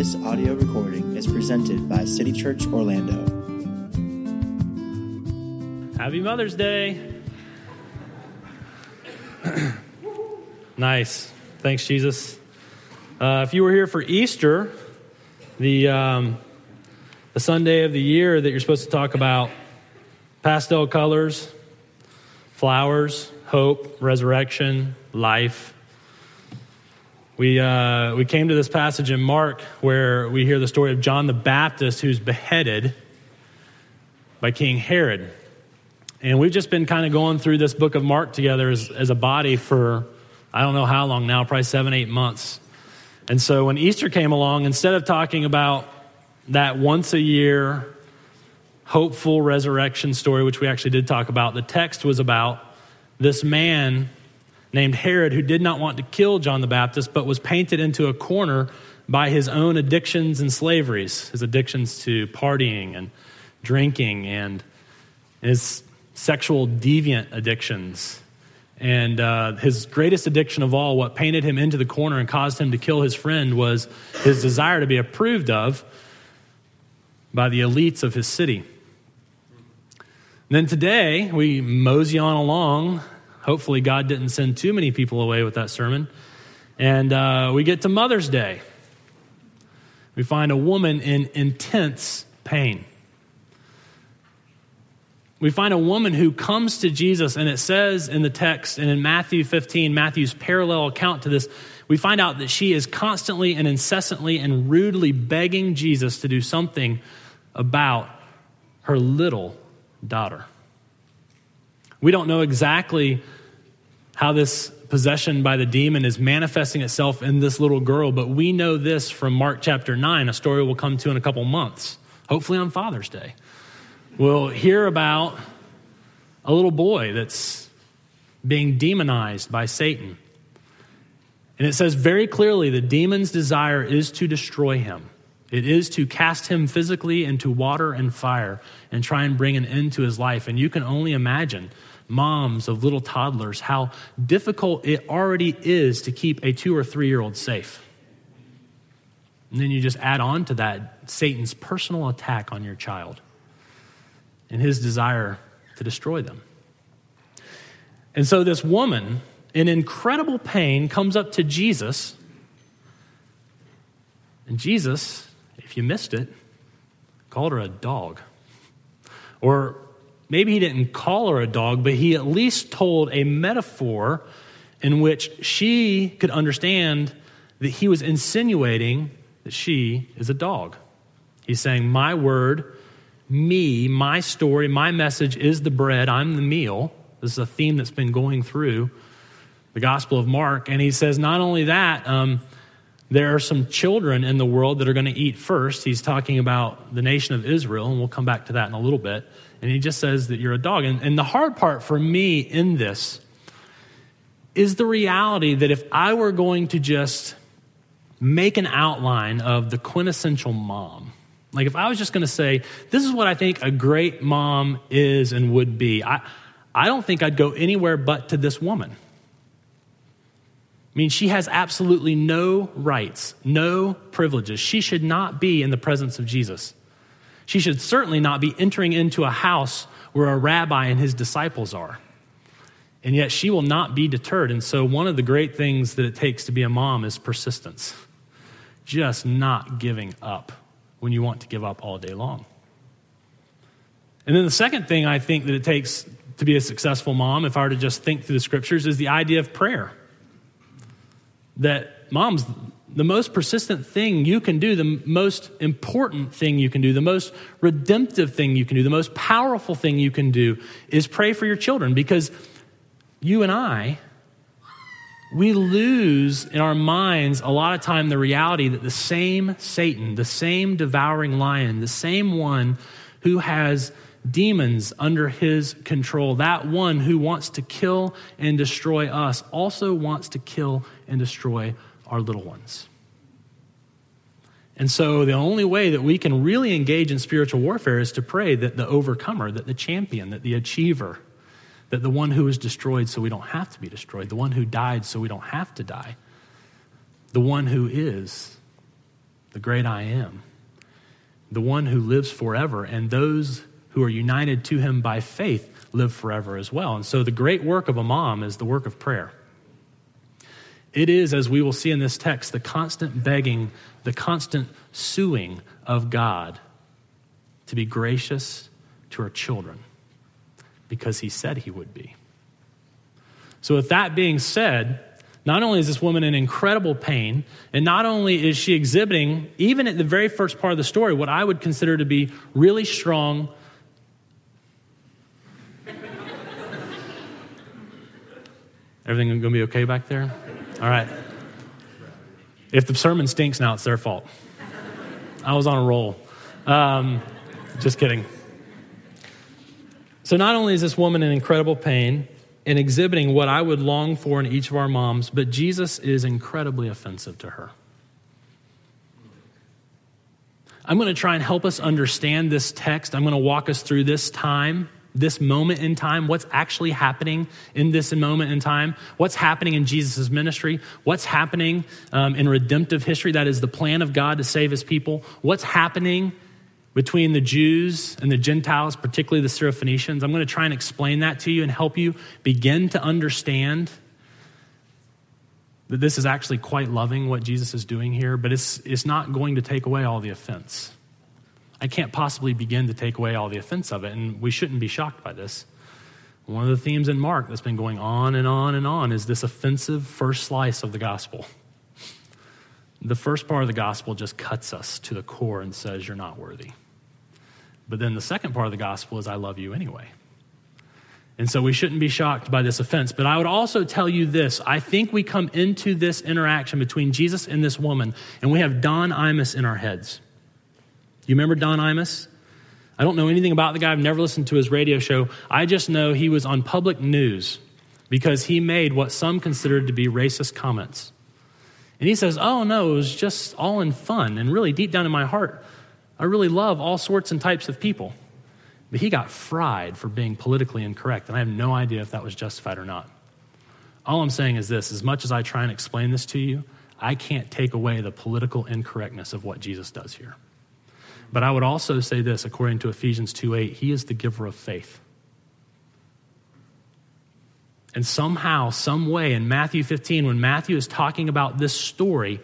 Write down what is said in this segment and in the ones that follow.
This audio recording is presented by City Church Orlando. Happy Mother's Day. nice. Thanks, Jesus. Uh, if you were here for Easter, the, um, the Sunday of the year that you're supposed to talk about pastel colors, flowers, hope, resurrection, life. We, uh, we came to this passage in Mark where we hear the story of John the Baptist who's beheaded by King Herod. And we've just been kind of going through this book of Mark together as, as a body for I don't know how long now, probably seven, eight months. And so when Easter came along, instead of talking about that once a year hopeful resurrection story, which we actually did talk about, the text was about this man named Herod who did not want to kill John the Baptist, but was painted into a corner by his own addictions and slaveries, his addictions to partying and drinking and his sexual deviant addictions. And uh, his greatest addiction of all, what painted him into the corner and caused him to kill his friend, was his desire to be approved of by the elites of his city. And then today, we mosey on along Hopefully, God didn't send too many people away with that sermon. And uh, we get to Mother's Day. We find a woman in intense pain. We find a woman who comes to Jesus, and it says in the text and in Matthew 15, Matthew's parallel account to this, we find out that she is constantly and incessantly and rudely begging Jesus to do something about her little daughter. We don't know exactly how this possession by the demon is manifesting itself in this little girl, but we know this from Mark chapter 9, a story we'll come to in a couple months, hopefully on Father's Day. We'll hear about a little boy that's being demonized by Satan. And it says very clearly the demon's desire is to destroy him. It is to cast him physically into water and fire and try and bring an end to his life. And you can only imagine moms of little toddlers how difficult it already is to keep a two or three year old safe. And then you just add on to that Satan's personal attack on your child and his desire to destroy them. And so this woman, in incredible pain, comes up to Jesus. And Jesus, if you missed it, called her a dog. Or maybe he didn't call her a dog, but he at least told a metaphor in which she could understand that he was insinuating that she is a dog. He's saying, My word, me, my story, my message is the bread, I'm the meal. This is a theme that's been going through the Gospel of Mark. And he says, Not only that, um, there are some children in the world that are going to eat first. He's talking about the nation of Israel, and we'll come back to that in a little bit. And he just says that you're a dog. And, and the hard part for me in this is the reality that if I were going to just make an outline of the quintessential mom, like if I was just going to say, this is what I think a great mom is and would be, I, I don't think I'd go anywhere but to this woman. I mean, she has absolutely no rights, no privileges. She should not be in the presence of Jesus. She should certainly not be entering into a house where a rabbi and his disciples are. And yet she will not be deterred. And so, one of the great things that it takes to be a mom is persistence, just not giving up when you want to give up all day long. And then the second thing I think that it takes to be a successful mom, if I were to just think through the scriptures, is the idea of prayer that moms, the most persistent thing you can do, the most important thing you can do, the most redemptive thing you can do, the most powerful thing you can do is pray for your children because you and I, we lose in our minds a lot of time the reality that the same Satan, the same devouring lion, the same one who has demons under his control. That one who wants to kill and destroy us also wants to kill and destroy our little ones. And so, the only way that we can really engage in spiritual warfare is to pray that the overcomer, that the champion, that the achiever, that the one who is destroyed so we don't have to be destroyed, the one who died so we don't have to die, the one who is the great I am, the one who lives forever, and those who are united to him by faith live forever as well. And so the great work of a mom is the work of prayer. It is, as we will see in this text, the constant begging, the constant suing of God to be gracious to her children because he said he would be. So, with that being said, not only is this woman in incredible pain, and not only is she exhibiting, even at the very first part of the story, what I would consider to be really strong. Everything going to be okay back there? All right. If the sermon stinks now, it's their fault. I was on a roll. Um, just kidding. So, not only is this woman in incredible pain and exhibiting what I would long for in each of our moms, but Jesus is incredibly offensive to her. I'm going to try and help us understand this text. I'm going to walk us through this time this moment in time, what's actually happening in this moment in time, what's happening in Jesus' ministry, what's happening um, in redemptive history, that is the plan of God to save his people, what's happening between the Jews and the Gentiles, particularly the Syrophoenicians. I'm going to try and explain that to you and help you begin to understand that this is actually quite loving what Jesus is doing here, but it's, it's not going to take away all the offense. I can't possibly begin to take away all the offense of it, and we shouldn't be shocked by this. One of the themes in Mark that's been going on and on and on is this offensive first slice of the gospel. The first part of the gospel just cuts us to the core and says, You're not worthy. But then the second part of the gospel is, I love you anyway. And so we shouldn't be shocked by this offense. But I would also tell you this I think we come into this interaction between Jesus and this woman, and we have Don Imus in our heads. You remember Don Imus? I don't know anything about the guy. I've never listened to his radio show. I just know he was on public news because he made what some considered to be racist comments. And he says, Oh, no, it was just all in fun. And really, deep down in my heart, I really love all sorts and types of people. But he got fried for being politically incorrect. And I have no idea if that was justified or not. All I'm saying is this as much as I try and explain this to you, I can't take away the political incorrectness of what Jesus does here. But I would also say this according to Ephesians 2 8, he is the giver of faith. And somehow, some way, in Matthew 15, when Matthew is talking about this story,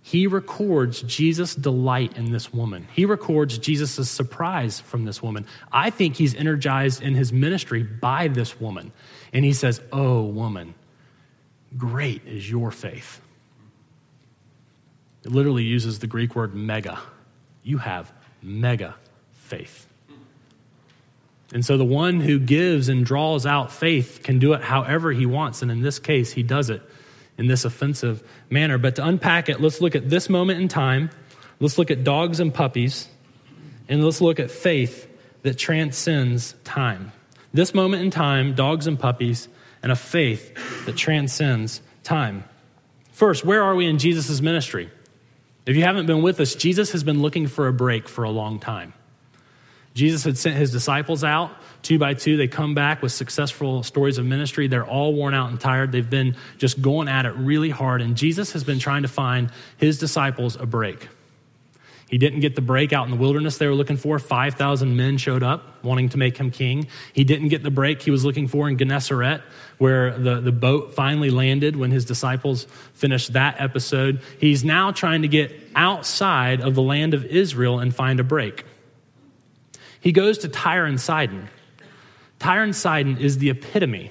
he records Jesus' delight in this woman. He records Jesus' surprise from this woman. I think he's energized in his ministry by this woman. And he says, Oh, woman, great is your faith. It literally uses the Greek word mega you have mega faith. And so the one who gives and draws out faith can do it however he wants. And in this case, he does it in this offensive manner. But to unpack it, let's look at this moment in time. Let's look at dogs and puppies. And let's look at faith that transcends time. This moment in time, dogs and puppies, and a faith that transcends time. First, where are we in Jesus' ministry? If you haven't been with us, Jesus has been looking for a break for a long time. Jesus had sent his disciples out two by two. They come back with successful stories of ministry. They're all worn out and tired. They've been just going at it really hard. And Jesus has been trying to find his disciples a break. He didn't get the break out in the wilderness they were looking for. 5,000 men showed up wanting to make him king. He didn't get the break he was looking for in Gennesaret, where the, the boat finally landed when his disciples finished that episode. He's now trying to get outside of the land of Israel and find a break. He goes to Tyre and Sidon. Tyre and Sidon is the epitome,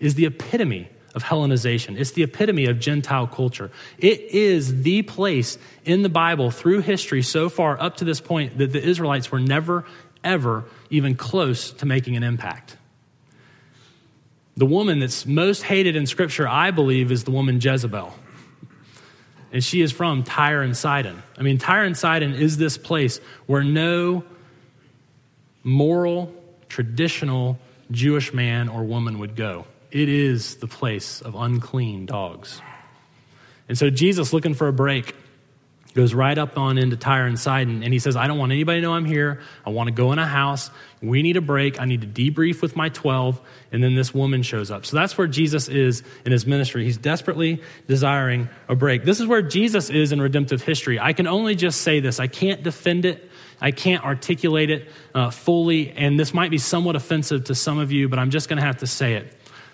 is the epitome of Hellenization. It's the epitome of Gentile culture. It is the place in the Bible through history so far up to this point that the Israelites were never, ever even close to making an impact. The woman that's most hated in Scripture, I believe, is the woman Jezebel. And she is from Tyre and Sidon. I mean, Tyre and Sidon is this place where no moral, traditional Jewish man or woman would go. It is the place of unclean dogs. And so Jesus, looking for a break, goes right up on into Tyre and Sidon, and he says, I don't want anybody to know I'm here. I want to go in a house. We need a break. I need to debrief with my 12. And then this woman shows up. So that's where Jesus is in his ministry. He's desperately desiring a break. This is where Jesus is in redemptive history. I can only just say this, I can't defend it. I can't articulate it uh, fully, and this might be somewhat offensive to some of you, but I'm just going to have to say it.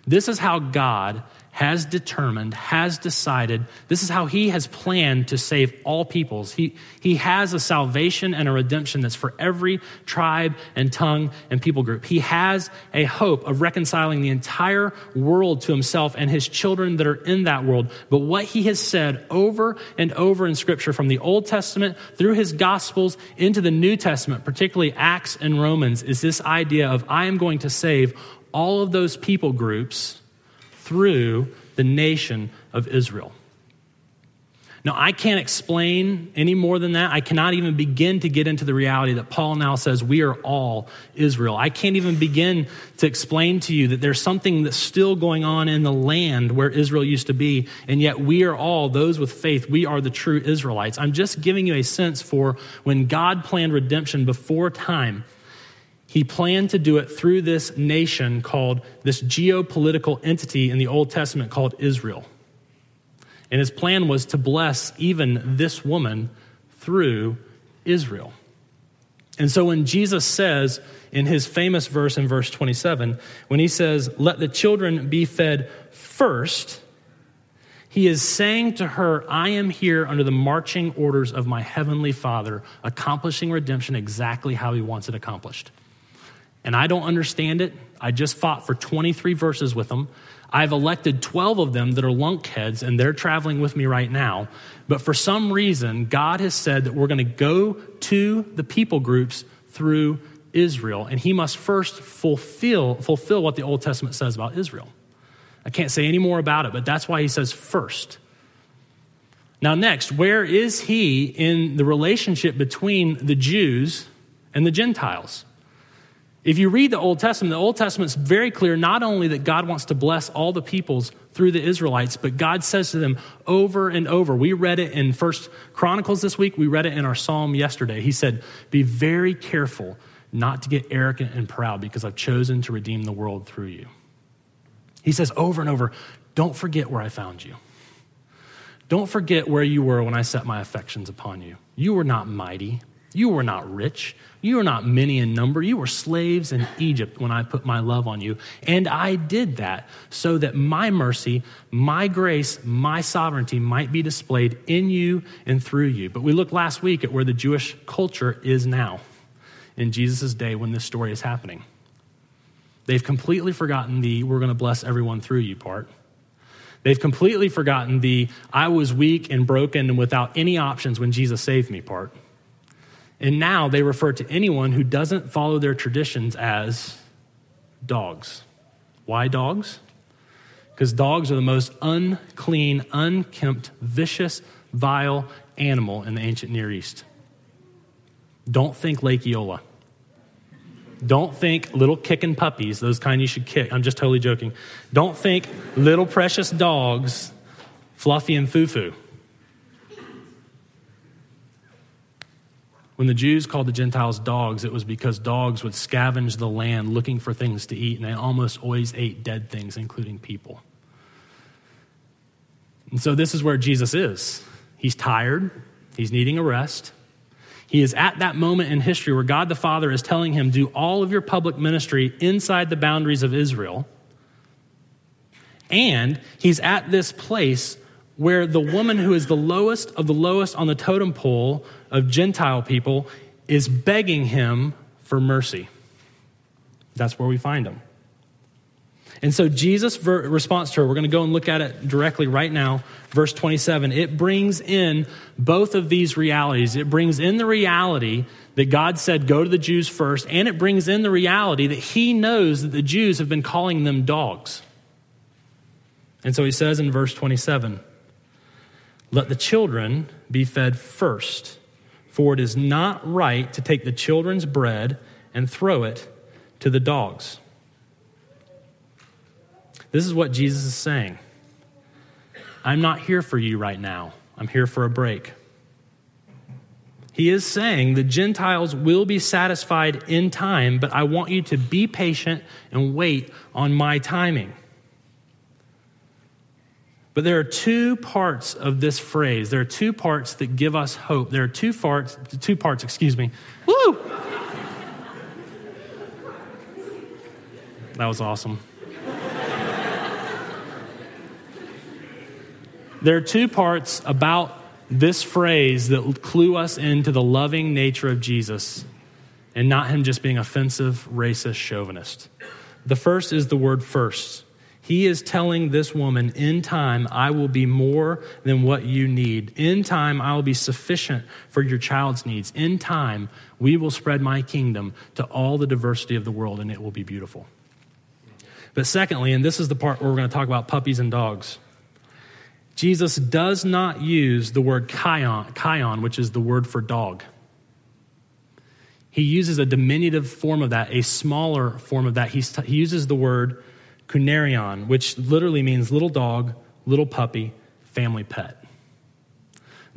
This is how God has determined, has decided, this is how he has planned to save all peoples. He, he has a salvation and a redemption that's for every tribe and tongue and people group. He has a hope of reconciling the entire world to himself and his children that are in that world. But what he has said over and over in Scripture, from the Old Testament through his Gospels into the New Testament, particularly Acts and Romans, is this idea of I am going to save all of those people groups through the nation of Israel. Now, I can't explain any more than that. I cannot even begin to get into the reality that Paul now says we are all Israel. I can't even begin to explain to you that there's something that's still going on in the land where Israel used to be, and yet we are all, those with faith, we are the true Israelites. I'm just giving you a sense for when God planned redemption before time he planned to do it through this nation called this geopolitical entity in the Old Testament called Israel. And his plan was to bless even this woman through Israel. And so when Jesus says in his famous verse in verse 27, when he says, Let the children be fed first, he is saying to her, I am here under the marching orders of my heavenly Father, accomplishing redemption exactly how he wants it accomplished and I don't understand it. I just fought for 23 verses with them. I've elected 12 of them that are lunkheads, and they're traveling with me right now. But for some reason, God has said that we're going to go to the people groups through Israel, and He must first fulfill, fulfill what the Old Testament says about Israel. I can't say any more about it, but that's why He says first. Now, next, where is He in the relationship between the Jews and the Gentiles? If you read the Old Testament, the Old Testament's very clear not only that God wants to bless all the peoples through the Israelites, but God says to them over and over. We read it in First Chronicles this week, we read it in our psalm yesterday. He said, Be very careful not to get arrogant and proud because I've chosen to redeem the world through you. He says over and over, Don't forget where I found you. Don't forget where you were when I set my affections upon you. You were not mighty. You were not rich. You were not many in number. You were slaves in Egypt when I put my love on you. And I did that so that my mercy, my grace, my sovereignty might be displayed in you and through you. But we looked last week at where the Jewish culture is now in Jesus' day when this story is happening. They've completely forgotten the we're going to bless everyone through you part. They've completely forgotten the I was weak and broken and without any options when Jesus saved me part. And now they refer to anyone who doesn't follow their traditions as dogs. Why dogs? Because dogs are the most unclean, unkempt, vicious, vile animal in the ancient Near East. Don't think Lake Eola. Don't think little kicking puppies, those kind you should kick. I'm just totally joking. Don't think little precious dogs, Fluffy and Fufu. When the Jews called the Gentiles dogs, it was because dogs would scavenge the land looking for things to eat, and they almost always ate dead things, including people. And so this is where Jesus is. He's tired, he's needing a rest. He is at that moment in history where God the Father is telling him, Do all of your public ministry inside the boundaries of Israel. And he's at this place where the woman who is the lowest of the lowest on the totem pole of Gentile people is begging him for mercy. That's where we find him. And so Jesus' response to her, we're going to go and look at it directly right now, verse 27. It brings in both of these realities. It brings in the reality that God said, go to the Jews first, and it brings in the reality that he knows that the Jews have been calling them dogs. And so he says in verse 27 let the children be fed first, for it is not right to take the children's bread and throw it to the dogs. This is what Jesus is saying. I'm not here for you right now. I'm here for a break. He is saying the Gentiles will be satisfied in time, but I want you to be patient and wait on my timing. But there are two parts of this phrase. There are two parts that give us hope. There are two parts, two parts, excuse me. Woo! That was awesome. there are two parts about this phrase that clue us into the loving nature of Jesus and not him just being offensive, racist, chauvinist. The first is the word first. He is telling this woman, In time, I will be more than what you need. In time, I will be sufficient for your child's needs. In time, we will spread my kingdom to all the diversity of the world, and it will be beautiful. But secondly, and this is the part where we're going to talk about puppies and dogs, Jesus does not use the word kion, kion which is the word for dog. He uses a diminutive form of that, a smaller form of that. He uses the word kunarion, which literally means little dog, little puppy, family pet.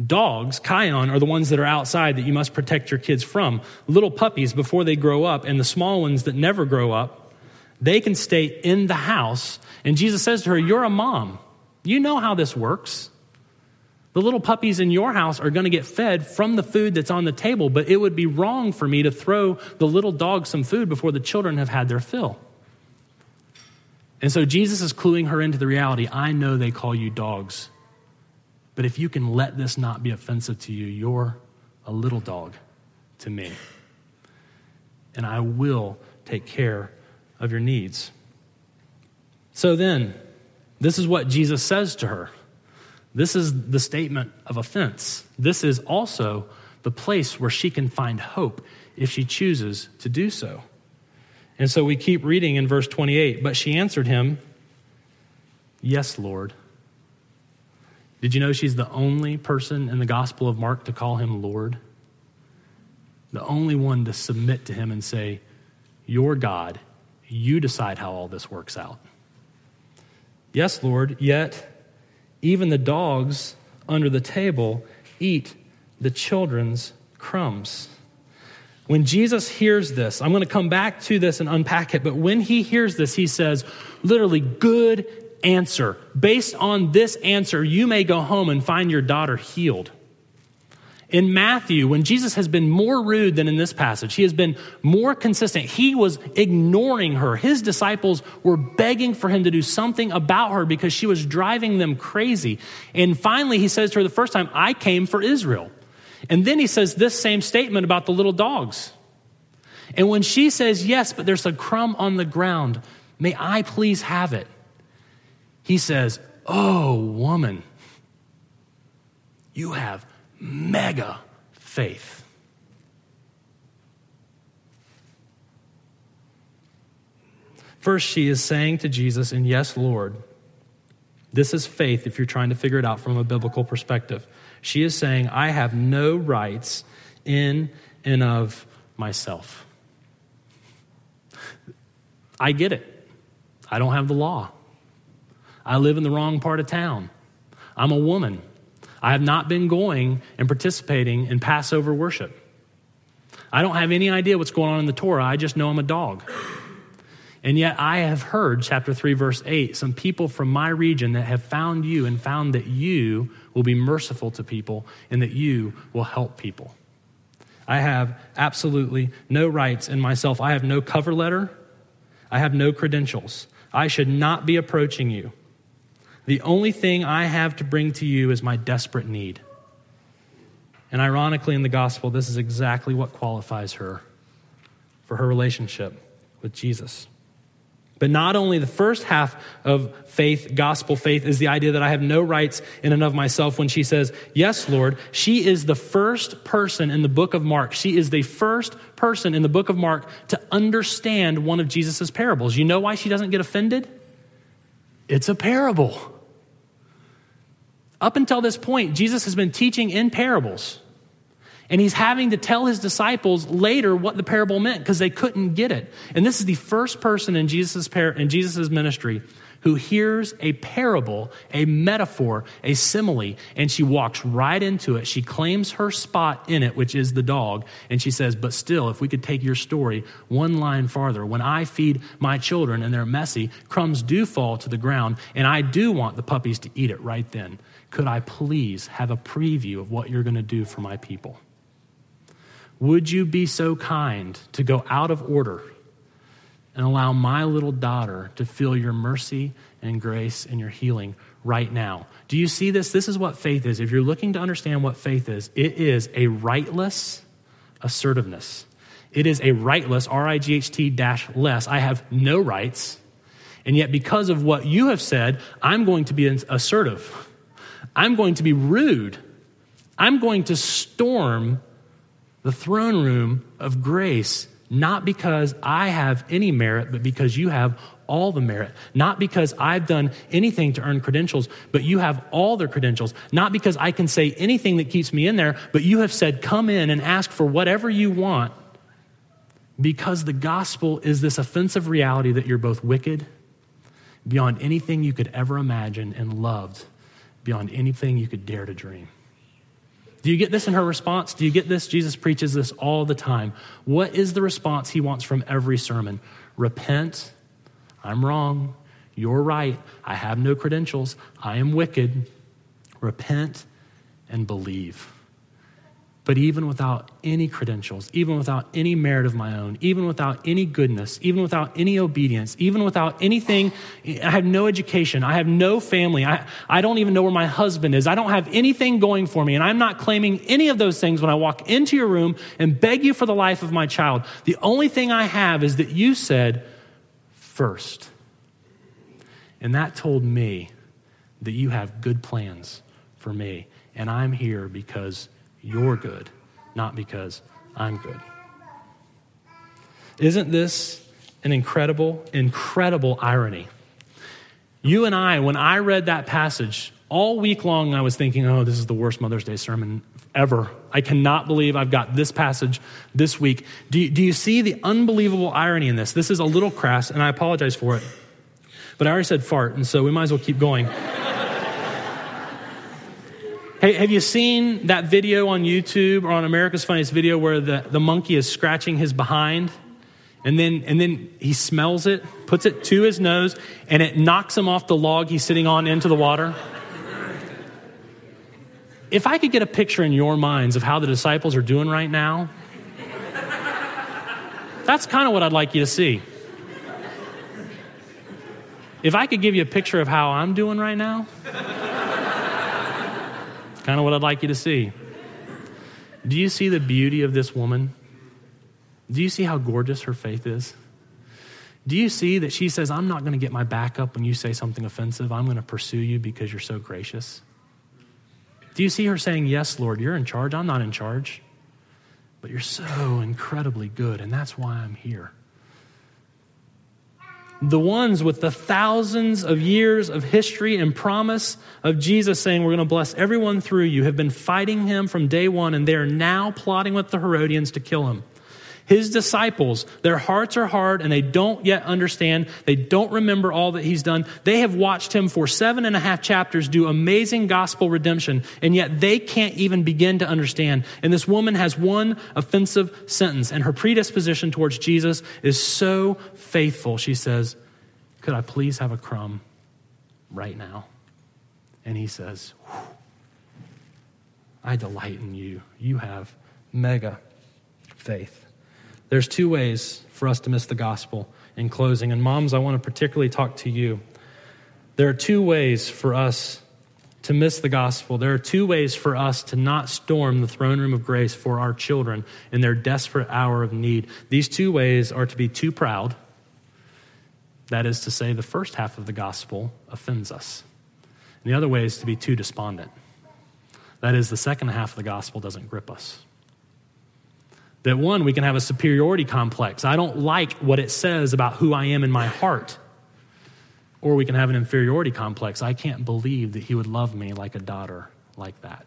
Dogs, kion, are the ones that are outside that you must protect your kids from. Little puppies before they grow up, and the small ones that never grow up, they can stay in the house. And Jesus says to her, You're a mom. You know how this works. The little puppies in your house are going to get fed from the food that's on the table, but it would be wrong for me to throw the little dog some food before the children have had their fill. And so Jesus is cluing her into the reality I know they call you dogs, but if you can let this not be offensive to you, you're a little dog to me. And I will take care of your needs. So then, this is what Jesus says to her. This is the statement of offense. This is also the place where she can find hope if she chooses to do so. And so we keep reading in verse 28. But she answered him, Yes, Lord. Did you know she's the only person in the Gospel of Mark to call him Lord? The only one to submit to him and say, You're God. You decide how all this works out. Yes, Lord, yet even the dogs under the table eat the children's crumbs. When Jesus hears this, I'm going to come back to this and unpack it, but when he hears this, he says, literally, good answer. Based on this answer, you may go home and find your daughter healed. In Matthew, when Jesus has been more rude than in this passage, he has been more consistent. He was ignoring her. His disciples were begging for him to do something about her because she was driving them crazy. And finally, he says to her the first time, I came for Israel. And then he says this same statement about the little dogs. And when she says, Yes, but there's a crumb on the ground, may I please have it? He says, Oh, woman, you have mega faith. First, she is saying to Jesus, and yes, Lord, this is faith if you're trying to figure it out from a biblical perspective. She is saying, I have no rights in and of myself. I get it. I don't have the law. I live in the wrong part of town. I'm a woman. I have not been going and participating in Passover worship. I don't have any idea what's going on in the Torah. I just know I'm a dog. And yet, I have heard, chapter 3, verse 8, some people from my region that have found you and found that you will be merciful to people and that you will help people. I have absolutely no rights in myself. I have no cover letter. I have no credentials. I should not be approaching you. The only thing I have to bring to you is my desperate need. And ironically, in the gospel, this is exactly what qualifies her for her relationship with Jesus. But not only the first half of faith, gospel faith, is the idea that I have no rights in and of myself when she says, Yes, Lord. She is the first person in the book of Mark. She is the first person in the book of Mark to understand one of Jesus' parables. You know why she doesn't get offended? It's a parable. Up until this point, Jesus has been teaching in parables. And he's having to tell his disciples later what the parable meant because they couldn't get it. And this is the first person in Jesus' par- in Jesus' ministry who hears a parable, a metaphor, a simile, and she walks right into it. She claims her spot in it, which is the dog, and she says, But still, if we could take your story one line farther, when I feed my children and they're messy, crumbs do fall to the ground, and I do want the puppies to eat it right then. Could I please have a preview of what you're going to do for my people? Would you be so kind to go out of order and allow my little daughter to feel your mercy and grace and your healing right now? Do you see this? This is what faith is. If you're looking to understand what faith is, it is a rightless assertiveness. It is a rightless, R I G H T dash less. I have no rights. And yet, because of what you have said, I'm going to be assertive. I'm going to be rude. I'm going to storm the throne room of grace, not because I have any merit, but because you have all the merit. Not because I've done anything to earn credentials, but you have all the credentials. Not because I can say anything that keeps me in there, but you have said, come in and ask for whatever you want. Because the gospel is this offensive reality that you're both wicked, beyond anything you could ever imagine, and loved beyond anything you could dare to dream. Do you get this in her response? Do you get this? Jesus preaches this all the time. What is the response he wants from every sermon? Repent. I'm wrong. You're right. I have no credentials. I am wicked. Repent and believe. But even without any credentials, even without any merit of my own, even without any goodness, even without any obedience, even without anything, I have no education, I have no family, I, I don't even know where my husband is, I don't have anything going for me, and I'm not claiming any of those things when I walk into your room and beg you for the life of my child. The only thing I have is that you said first. And that told me that you have good plans for me. And I'm here because you're good, not because I'm good. Isn't this an incredible, incredible irony? You and I, when I read that passage, all week long I was thinking, oh, this is the worst Mother's Day sermon ever. I cannot believe I've got this passage this week. Do you, do you see the unbelievable irony in this? This is a little crass, and I apologize for it. But I already said fart, and so we might as well keep going. Hey, have you seen that video on YouTube or on America's Funniest Video where the, the monkey is scratching his behind? And then, and then he smells it, puts it to his nose, and it knocks him off the log he's sitting on into the water. If I could get a picture in your minds of how the disciples are doing right now, that's kind of what I'd like you to see. If I could give you a picture of how I'm doing right now, kind of what I'd like you to see. Do you see the beauty of this woman? Do you see how gorgeous her faith is? Do you see that she says, I'm not going to get my back up when you say something offensive. I'm going to pursue you because you're so gracious? Do you see her saying, Yes, Lord, you're in charge. I'm not in charge. But you're so incredibly good, and that's why I'm here the ones with the thousands of years of history and promise of Jesus saying, We're going to bless everyone through you, have been fighting him from day one, and they are now plotting with the Herodians to kill him. His disciples, their hearts are hard and they don't yet understand. They don't remember all that he's done. They have watched him for seven and a half chapters do amazing gospel redemption, and yet they can't even begin to understand. And this woman has one offensive sentence, and her predisposition towards Jesus is so faithful. She says, Could I please have a crumb right now? And he says, I delight in you. You have mega faith. There's two ways for us to miss the gospel in closing. And moms, I want to particularly talk to you. There are two ways for us to miss the gospel. There are two ways for us to not storm the throne room of grace for our children in their desperate hour of need. These two ways are to be too proud. That is to say, the first half of the gospel offends us. And the other way is to be too despondent. That is, the second half of the gospel doesn't grip us. That one, we can have a superiority complex. I don't like what it says about who I am in my heart. Or we can have an inferiority complex. I can't believe that he would love me like a daughter like that.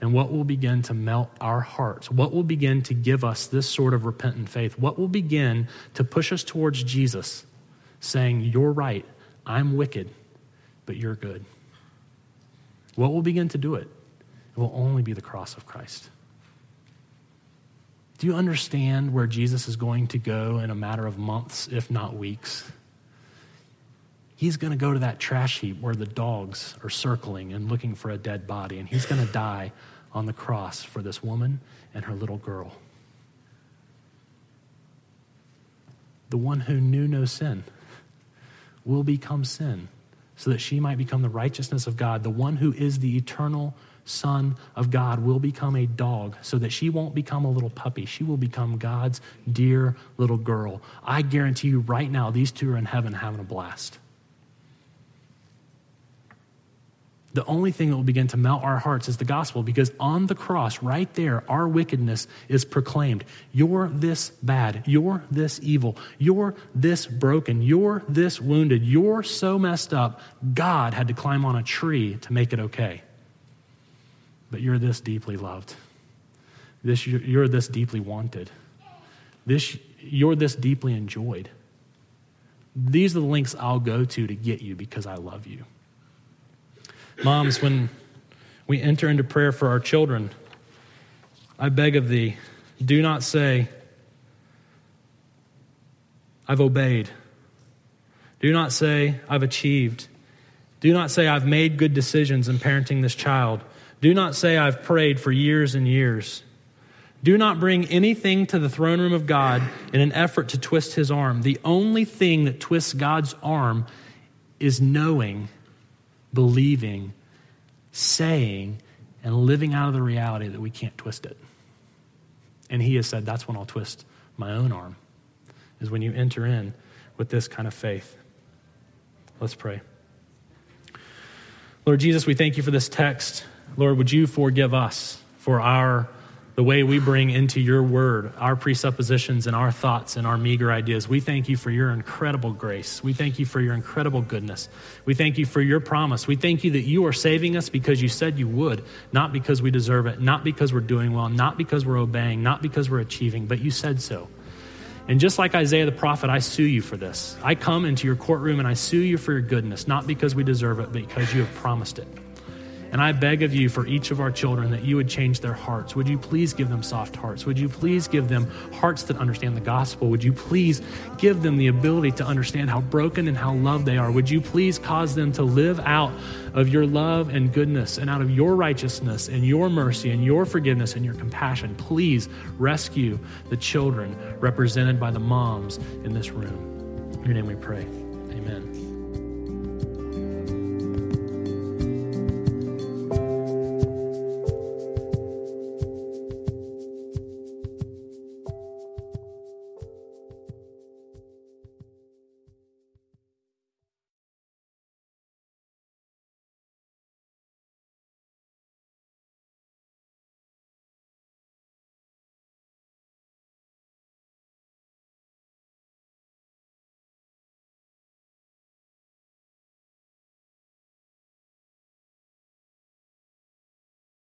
And what will begin to melt our hearts? What will begin to give us this sort of repentant faith? What will begin to push us towards Jesus saying, You're right, I'm wicked, but you're good. What will begin to do it? It will only be the cross of Christ. Do you understand where Jesus is going to go in a matter of months, if not weeks? He's going to go to that trash heap where the dogs are circling and looking for a dead body, and he's going to die on the cross for this woman and her little girl. The one who knew no sin will become sin so that she might become the righteousness of God. The one who is the eternal Son of God will become a dog so that she won't become a little puppy. She will become God's dear little girl. I guarantee you right now, these two are in heaven having a blast. The only thing that will begin to melt our hearts is the gospel because on the cross, right there, our wickedness is proclaimed. You're this bad. You're this evil. You're this broken. You're this wounded. You're so messed up. God had to climb on a tree to make it okay. But you're this deeply loved. This, you're this deeply wanted. This, you're this deeply enjoyed. These are the links I'll go to to get you because I love you. Moms, when we enter into prayer for our children, I beg of thee, do not say, I've obeyed. Do not say, I've achieved. Do not say, I've made good decisions in parenting this child. Do not say, I've prayed for years and years. Do not bring anything to the throne room of God in an effort to twist his arm. The only thing that twists God's arm is knowing believing, saying, and living out of the reality that we can't twist it. And he has said, that's when I'll twist my own arm, is when you enter in with this kind of faith. Let's pray. Lord Jesus, we thank you for this text. Lord, would you forgive us for our the way we bring into your word our presuppositions and our thoughts and our meager ideas. We thank you for your incredible grace. We thank you for your incredible goodness. We thank you for your promise. We thank you that you are saving us because you said you would, not because we deserve it, not because we're doing well, not because we're obeying, not because we're achieving, but you said so. And just like Isaiah the prophet, I sue you for this. I come into your courtroom and I sue you for your goodness, not because we deserve it, but because you have promised it. And I beg of you for each of our children that you would change their hearts. Would you please give them soft hearts? Would you please give them hearts that understand the gospel? Would you please give them the ability to understand how broken and how loved they are? Would you please cause them to live out of your love and goodness and out of your righteousness and your mercy and your forgiveness and your compassion? Please rescue the children represented by the moms in this room. In your name we pray. Amen.